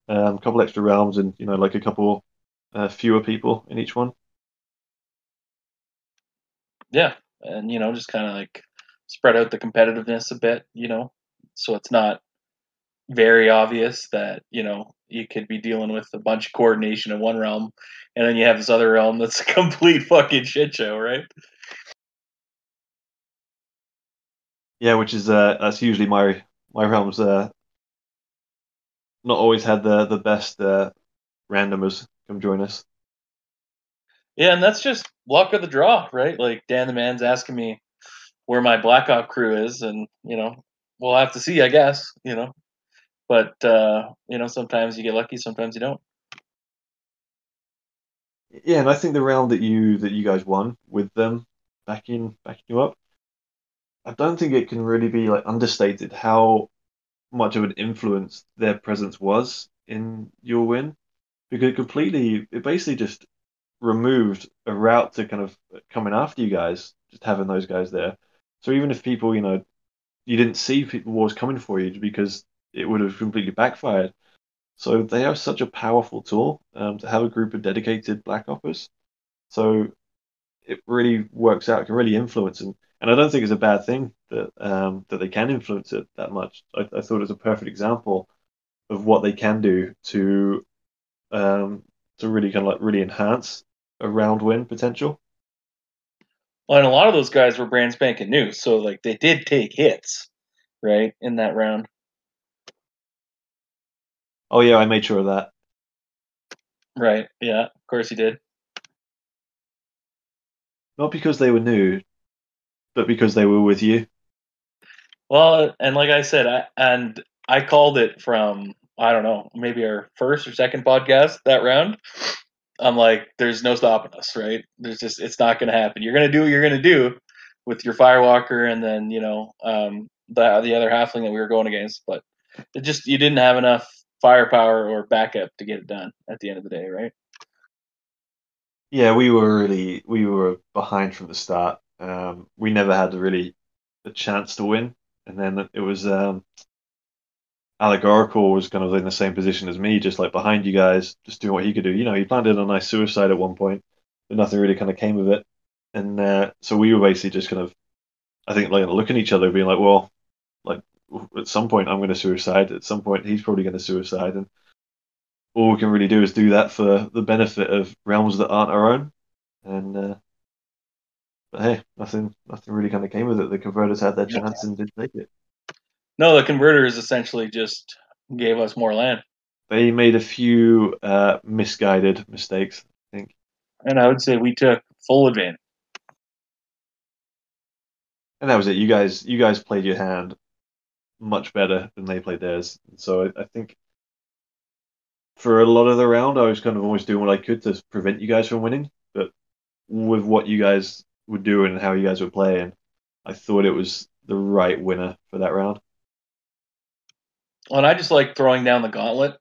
um, a couple extra rounds, and you know, like a couple uh, fewer people in each one. Yeah, and you know, just kind of like spread out the competitiveness a bit, you know, so it's not very obvious that you know you could be dealing with a bunch of coordination in one realm, and then you have this other realm that's a complete fucking shit show, right? Yeah, which is uh, that's usually my my realms. Uh, not always had the the best uh, randomers come join us. Yeah, and that's just luck of the draw, right? Like Dan the man's asking me where my Blackhawk crew is, and you know, we'll have to see, I guess, you know. But uh, you know, sometimes you get lucky, sometimes you don't. Yeah, and I think the round that you that you guys won with them backing backing you up, I don't think it can really be like understated how much of an influence their presence was in your win, because it completely it basically just removed a route to kind of coming after you guys, just having those guys there. So even if people, you know, you didn't see people wars coming for you because it would have completely backfired. So they are such a powerful tool um, to have a group of dedicated black ops. So it really works out, can really influence. And and I don't think it's a bad thing that um, that they can influence it that much. I, I thought it was a perfect example of what they can do to um, to really kind of like really enhance a round win potential. Well, and a lot of those guys were brand spanking new, so like they did take hits, right, in that round. Oh yeah, I made sure of that. Right. Yeah. Of course he did. Not because they were new, but because they were with you. Well, and like I said, I, and I called it from I don't know, maybe our first or second podcast that round. I'm like, there's no stopping us, right? There's just it's not going to happen. You're going to do what you're going to do with your Firewalker, and then you know um, the the other halfling that we were going against, but it just you didn't have enough firepower or backup to get it done at the end of the day, right? Yeah, we were really we were behind from the start. Um, we never had really a chance to win, and then it was um, Allegorical was kind of in the same position as me, just like behind you guys, just doing what he could do. You know, he planted a nice suicide at one point, but nothing really kind of came of it. And uh, so we were basically just kind of, I think, like looking at each other, being like, well, like at some point I'm going to suicide. At some point he's probably going to suicide, and all we can really do is do that for the benefit of realms that aren't our own. And uh, but hey, nothing, nothing really kind of came with it. The converters had their chance and didn't take it. No, the converters essentially just gave us more land. They made a few uh, misguided mistakes, I think. And I would say we took full advantage. And that was it. You guys, you guys played your hand much better than they played theirs. So I, I think for a lot of the round, I was kind of always doing what I could to prevent you guys from winning. But with what you guys were doing and how you guys were playing, I thought it was the right winner for that round. And I just like throwing down the gauntlet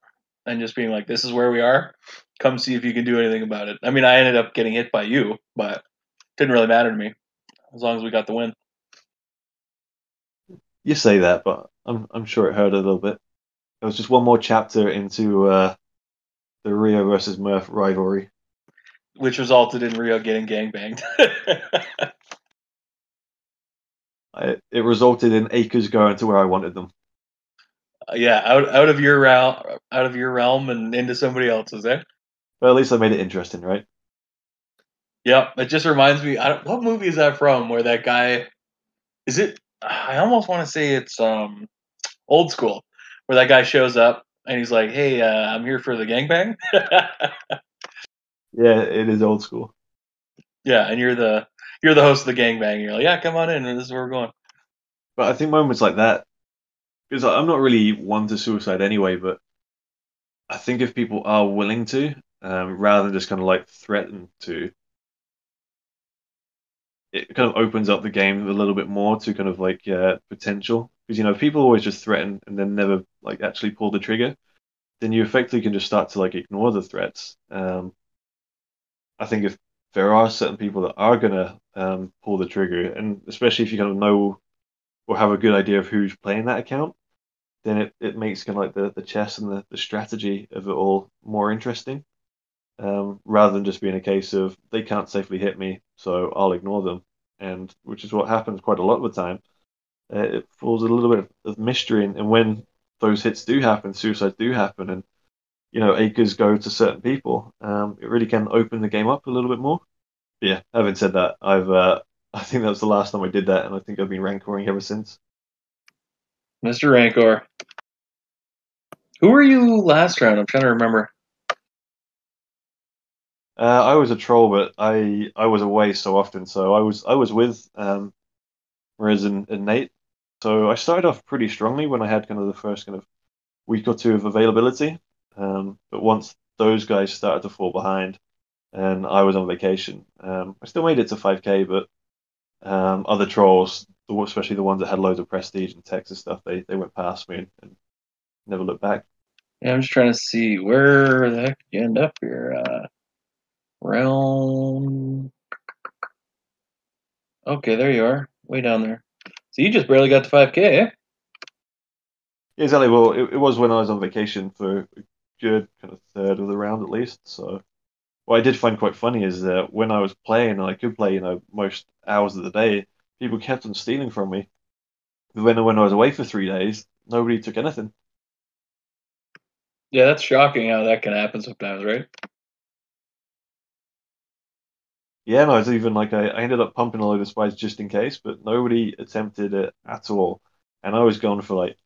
and just being like, "This is where we are. Come see if you can do anything about it." I mean, I ended up getting hit by you, but it didn't really matter to me as long as we got the win. You say that, but I'm I'm sure it hurt a little bit. It was just one more chapter into uh, the Rio versus Murph rivalry, which resulted in Rio getting gangbanged. I, it resulted in acres going to where I wanted them yeah, out out of your realm, out of your realm, and into somebody else's. Eh? Well, at least I made it interesting, right? Yep. It just reminds me. I don't, what movie is that from? Where that guy is it? I almost want to say it's um old school, where that guy shows up and he's like, "Hey, uh, I'm here for the gangbang." yeah, it is old school. Yeah, and you're the you're the host of the gangbang. You're like, "Yeah, come on in, and this is where we're going." But I think moments like that because I'm not really one to suicide anyway, but I think if people are willing to, um, rather than just kind of like threaten to, it kind of opens up the game a little bit more to kind of like uh, potential. Because you know, people always just threaten and then never like actually pull the trigger. Then you effectively can just start to like ignore the threats. Um, I think if there are certain people that are gonna um, pull the trigger, and especially if you kind of know or have a good idea of who's playing that account, then it, it makes kind of like the, the chess and the, the strategy of it all more interesting. Um, rather than just being a case of they can't safely hit me, so I'll ignore them, and which is what happens quite a lot of the time. Uh, it falls a little bit of mystery, and, and when those hits do happen, suicides do happen, and you know acres go to certain people, um, it really can open the game up a little bit more. But yeah, having said that, I've uh, I think that was the last time I did that, and I think I've been rancoring ever since. Mr. Rancor. Who were you last round? I'm trying to remember. Uh, I was a troll, but I I was away so often, so I was I was with um, Riz and, and Nate. So I started off pretty strongly when I had kind of the first kind of week or two of availability. Um, but once those guys started to fall behind, and I was on vacation, um, I still made it to 5K, but um, other trolls, especially the ones that had loads of prestige and techs stuff, they they went past me and, and never looked back. Yeah, I'm just trying to see where the heck you end up here. Uh, realm. Okay, there you are, way down there. So you just barely got to 5K, eh? Exactly. Well, it, it was when I was on vacation for a good kind of third of the round at least. So, what I did find quite funny is that when I was playing, and I could play, you know, most hours of the day. people kept on stealing from me. But When when I was away for three days, nobody took anything. Yeah, that's shocking how that can happen sometimes, right? Yeah, and I was even like I, I ended up pumping a load of spies just in case, but nobody attempted it at all. And I was gone for like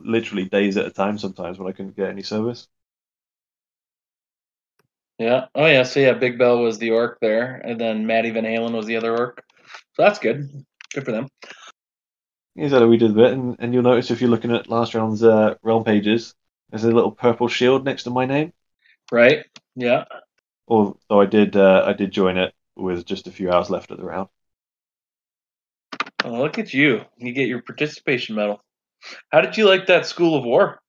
literally days at a time sometimes when I couldn't get any service. Yeah. Oh yeah. So yeah, Big Bell was the orc there, and then Maddie Van Halen was the other orc. So that's good. Good for them. Exactly, we did a bit, and, and you'll notice if you're looking at last round's uh, realm pages, there's a little purple shield next to my name. Right. Yeah. Although I did, uh, I did join it with just a few hours left of the round. Oh, look at you! You get your participation medal. How did you like that School of War?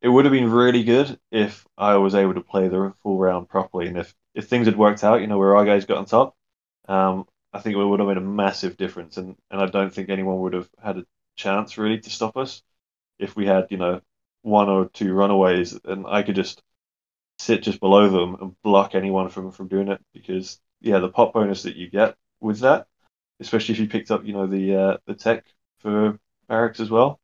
It would have been really good if I was able to play the full round properly, and if if things had worked out, you know, where our guys got on top. Um, I think it would have made a massive difference, and, and I don't think anyone would have had a chance really to stop us if we had, you know, one or two runaways, and I could just sit just below them and block anyone from from doing it. Because yeah, the pop bonus that you get with that, especially if you picked up, you know, the uh, the tech for barracks as well,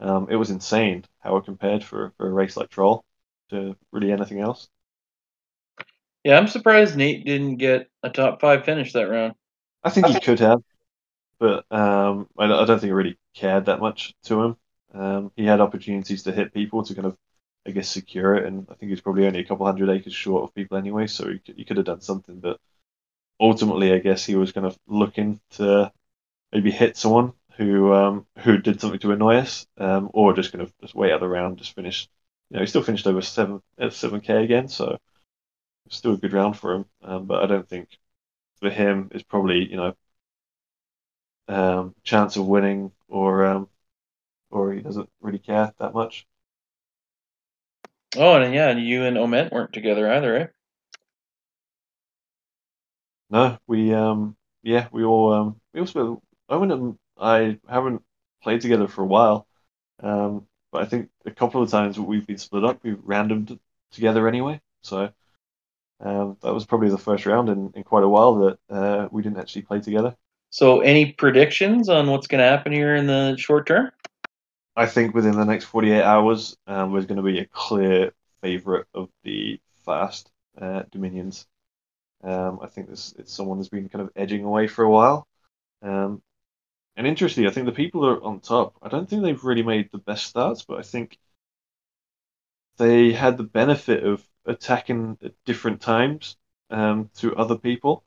um, it was insane how it compared for, for a race like Troll to really anything else. Yeah, I'm surprised Nate didn't get a top five finish that round. I think he could have, but um, I, I don't think it really cared that much to him. Um, he had opportunities to hit people to kind of, I guess, secure it, and I think he's probably only a couple hundred acres short of people anyway, so he could, he could have done something. But ultimately, I guess he was kind of looking to maybe hit someone who um, who did something to annoy us, um, or just kind of just wait out the round, just finish. You know, he still finished over seven at seven k again, so still a good round for him. Um, but I don't think for him it's probably you know um, chance of winning or um, or he doesn't really care that much. Oh, and yeah, and you and Oment weren't together either, right? No, we um yeah we all um we also Owen and I haven't played together for a while, um but I think a couple of times we've been split up we've randomed together anyway, so um, that was probably the first round in, in quite a while that uh, we didn't actually play together. So, any predictions on what's going to happen here in the short term? I think within the next 48 hours, um, there's going to be a clear favourite of the fast uh, Dominions. Um, I think this it's someone that's been kind of edging away for a while. Um, and interestingly, I think the people are on top, I don't think they've really made the best starts, but I think they had the benefit of attacking at different times um, to other people.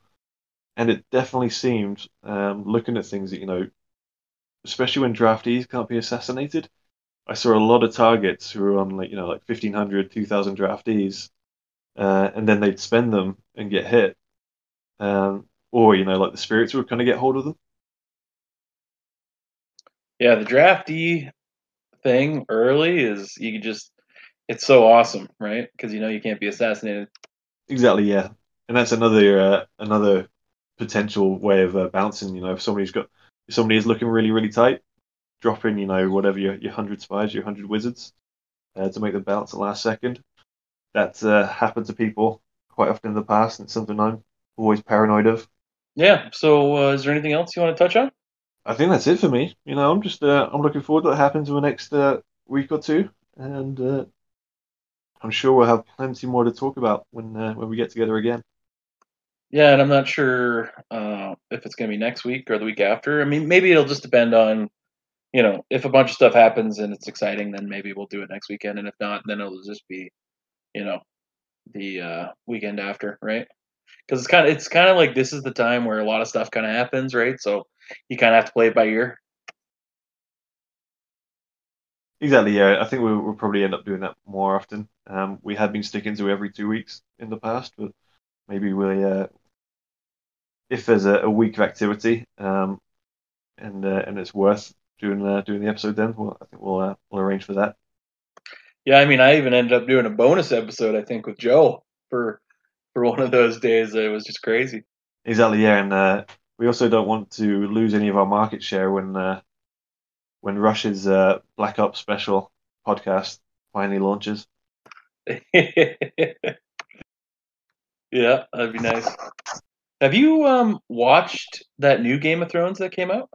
And it definitely seemed, um, looking at things that, you know, especially when draftees can't be assassinated, I saw a lot of targets who were on, like, you know, like 1,500, 2,000 draftees, uh, and then they'd spend them and get hit. Um, or, you know, like the spirits would kind of get hold of them. Yeah, the draftee thing early is you just it's so awesome, right? Because you know you can't be assassinated. Exactly, yeah, and that's another uh, another potential way of uh, bouncing. You know, if somebody's got if somebody is looking really really tight, drop in you know whatever your your hundred spies, your hundred wizards, uh, to make them bounce at last second. That's uh, happened to people quite often in the past, and it's something I'm always paranoid of. Yeah. So, uh, is there anything else you want to touch on? I think that's it for me. You know, I'm just uh, I'm looking forward to what happens in the next uh, week or two, and uh, I'm sure we'll have plenty more to talk about when uh, when we get together again. Yeah, and I'm not sure uh, if it's going to be next week or the week after. I mean, maybe it'll just depend on, you know, if a bunch of stuff happens and it's exciting, then maybe we'll do it next weekend, and if not, then it'll just be, you know, the uh, weekend after, right? Because it's kind of it's kind of like this is the time where a lot of stuff kind of happens, right? So you kind of have to play it by ear. Exactly. Yeah, I think we'll, we'll probably end up doing that more often. Um, we have been sticking to every two weeks in the past, but maybe we, uh, if there's a, a week of activity, um, and uh, and it's worth doing uh, doing the episode, then well, I think we'll uh, we'll arrange for that. Yeah, I mean, I even ended up doing a bonus episode, I think, with Joe for for one of those days. It was just crazy. Exactly. Yeah, and uh, we also don't want to lose any of our market share when uh, when Rush's uh, Black Ops special podcast finally launches. yeah, that'd be nice. Have you um watched that new Game of Thrones that came out?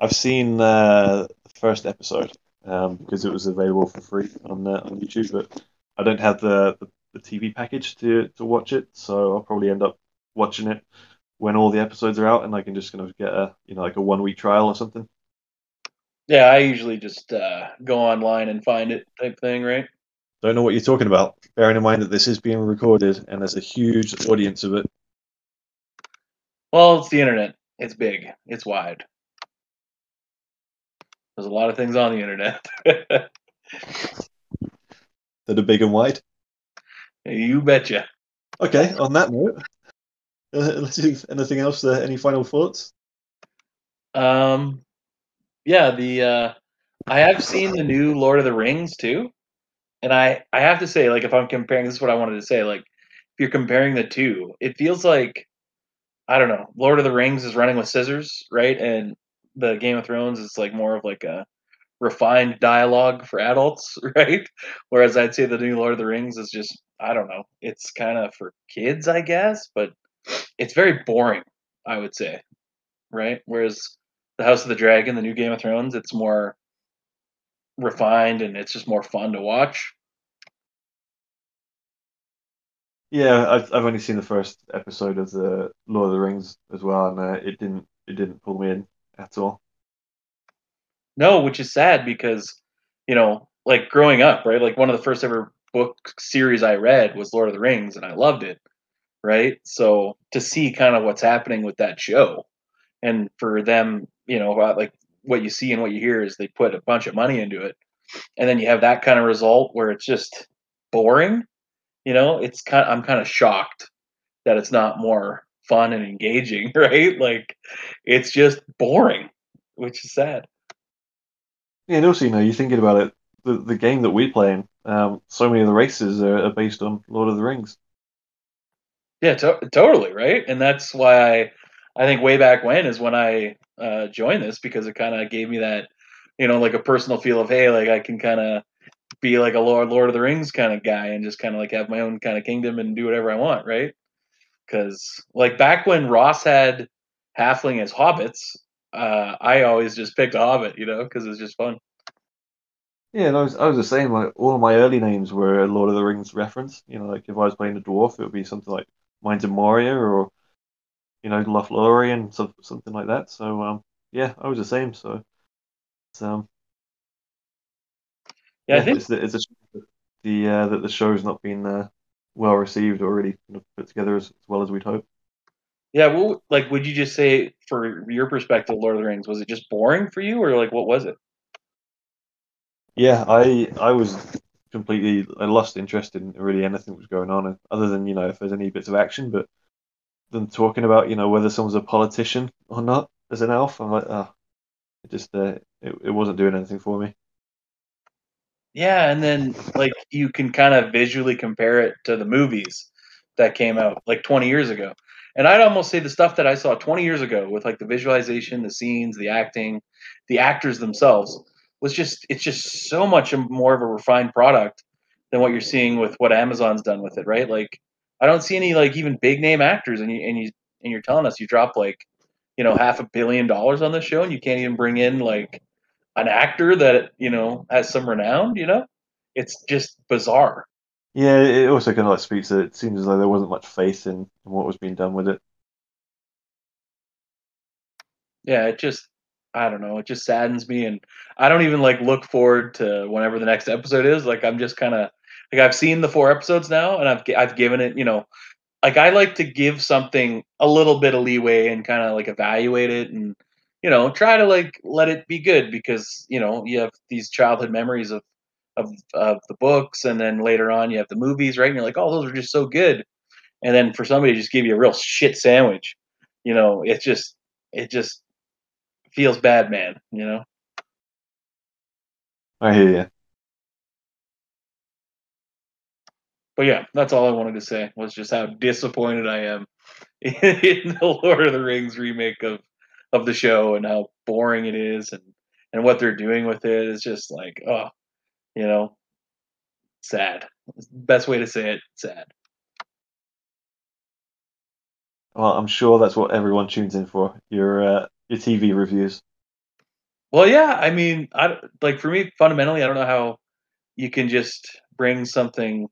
I've seen uh, the first episode um, because it was available for free on uh, on YouTube, but I don't have the, the, the TV package to to watch it, so I'll probably end up watching it when all the episodes are out, and I can just kind of get a you know like a one week trial or something. Yeah, I usually just uh, go online and find it type thing, right? Don't know what you're talking about. Bearing in mind that this is being recorded and there's a huge audience of it. Well, it's the internet. It's big. It's wide. There's a lot of things on the internet. that are big and wide. you betcha. Okay, on that note, uh, anything else? Uh, any final thoughts? Um, yeah, the uh, I have seen the new Lord of the Rings too, and I I have to say, like, if I'm comparing, this is what I wanted to say. Like, if you're comparing the two, it feels like I don't know. Lord of the Rings is running with scissors, right? And the Game of Thrones is like more of like a refined dialogue for adults, right? Whereas I'd say the new Lord of the Rings is just I don't know. It's kind of for kids, I guess, but it's very boring, I would say. Right? Whereas the House of the Dragon, the new Game of Thrones, it's more refined and it's just more fun to watch. Yeah, I've I've only seen the first episode of the Lord of the Rings as well, and uh, it didn't it didn't pull me in at all. No, which is sad because, you know, like growing up, right? Like one of the first ever book series I read was Lord of the Rings, and I loved it, right? So to see kind of what's happening with that show, and for them, you know, like what you see and what you hear is they put a bunch of money into it, and then you have that kind of result where it's just boring. You know, it's kind. Of, I'm kind of shocked that it's not more fun and engaging, right? Like it's just boring, which is sad. Yeah, and also, you know, you're thinking about it, the, the game that we're playing, um, so many of the races are, are based on Lord of the Rings. Yeah, to- totally, right? And that's why I, I think way back when is when I uh, joined this because it kind of gave me that, you know, like a personal feel of, hey, like I can kind of be like a Lord Lord of the Rings kind of guy and just kind of like have my own kind of kingdom and do whatever I want, right? Because like back when Ross had halfling as hobbits, uh, I always just picked a Hobbit, you know, because it's just fun. Yeah, and I was I was the same. Like all of my early names were Lord of the Rings reference. You know, like if I was playing a dwarf, it would be something like Mines of Moria or you know Lothlorien, so, something like that. So um, yeah, I was the same. So um, yeah, yeah, I think it's, it's a the uh, that the show's not been uh, well received or really put together as, as well as we'd hoped. Yeah, well, like, would you just say, for your perspective, Lord of the Rings, was it just boring for you, or like, what was it? Yeah, I I was completely I lost interest in really anything that was going on, other than you know if there's any bits of action. But them talking about you know whether someone's a politician or not as an elf, I'm like, oh, it just uh, it it wasn't doing anything for me. Yeah, and then like you can kind of visually compare it to the movies that came out like 20 years ago. And I'd almost say the stuff that I saw 20 years ago with like the visualization, the scenes, the acting, the actors themselves was just it's just so much more of a refined product than what you're seeing with what Amazon's done with it, right? Like I don't see any like even big name actors and you and you and you're telling us you drop like, you know, half a billion dollars on this show and you can't even bring in like an actor that, you know, has some renown, you know? It's just bizarre. Yeah, it also kind of like speaks that it seems as though there wasn't much faith in, in what was being done with it. Yeah, it just I don't know, it just saddens me and I don't even like look forward to whenever the next episode is. Like I'm just kind of like I've seen the four episodes now and I've I've given it, you know, like I like to give something a little bit of leeway and kind of like evaluate it and you know, try to like let it be good because, you know, you have these childhood memories of of of the books, and then later on you have the movies, right? And you're like, oh, those are just so good. And then for somebody to just give you a real shit sandwich, you know, it just it just feels bad, man. You know. I hear you. But yeah, that's all I wanted to say was just how disappointed I am in the Lord of the Rings remake of of the show and how boring it is and and what they're doing with it is just like oh you know, sad. Best way to say it, sad. Well, I'm sure that's what everyone tunes in for. Your uh, your TV reviews. Well, yeah. I mean, I like for me fundamentally, I don't know how you can just bring something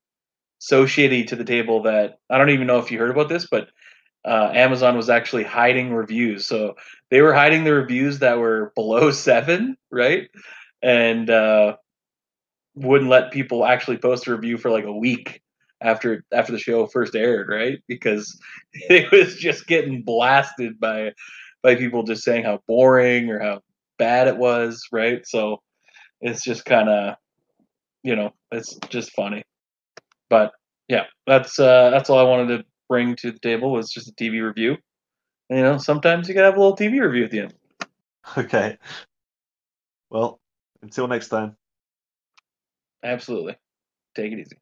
so shitty to the table that I don't even know if you heard about this, but uh, Amazon was actually hiding reviews. So they were hiding the reviews that were below seven, right? And uh, wouldn't let people actually post a review for like a week after after the show first aired, right? Because it was just getting blasted by by people just saying how boring or how bad it was, right? So it's just kind of you know, it's just funny. But yeah, that's uh that's all I wanted to bring to the table was just a TV review. You know, sometimes you gotta have a little TV review at the end. Okay. Well, until next time. Absolutely. Take it easy.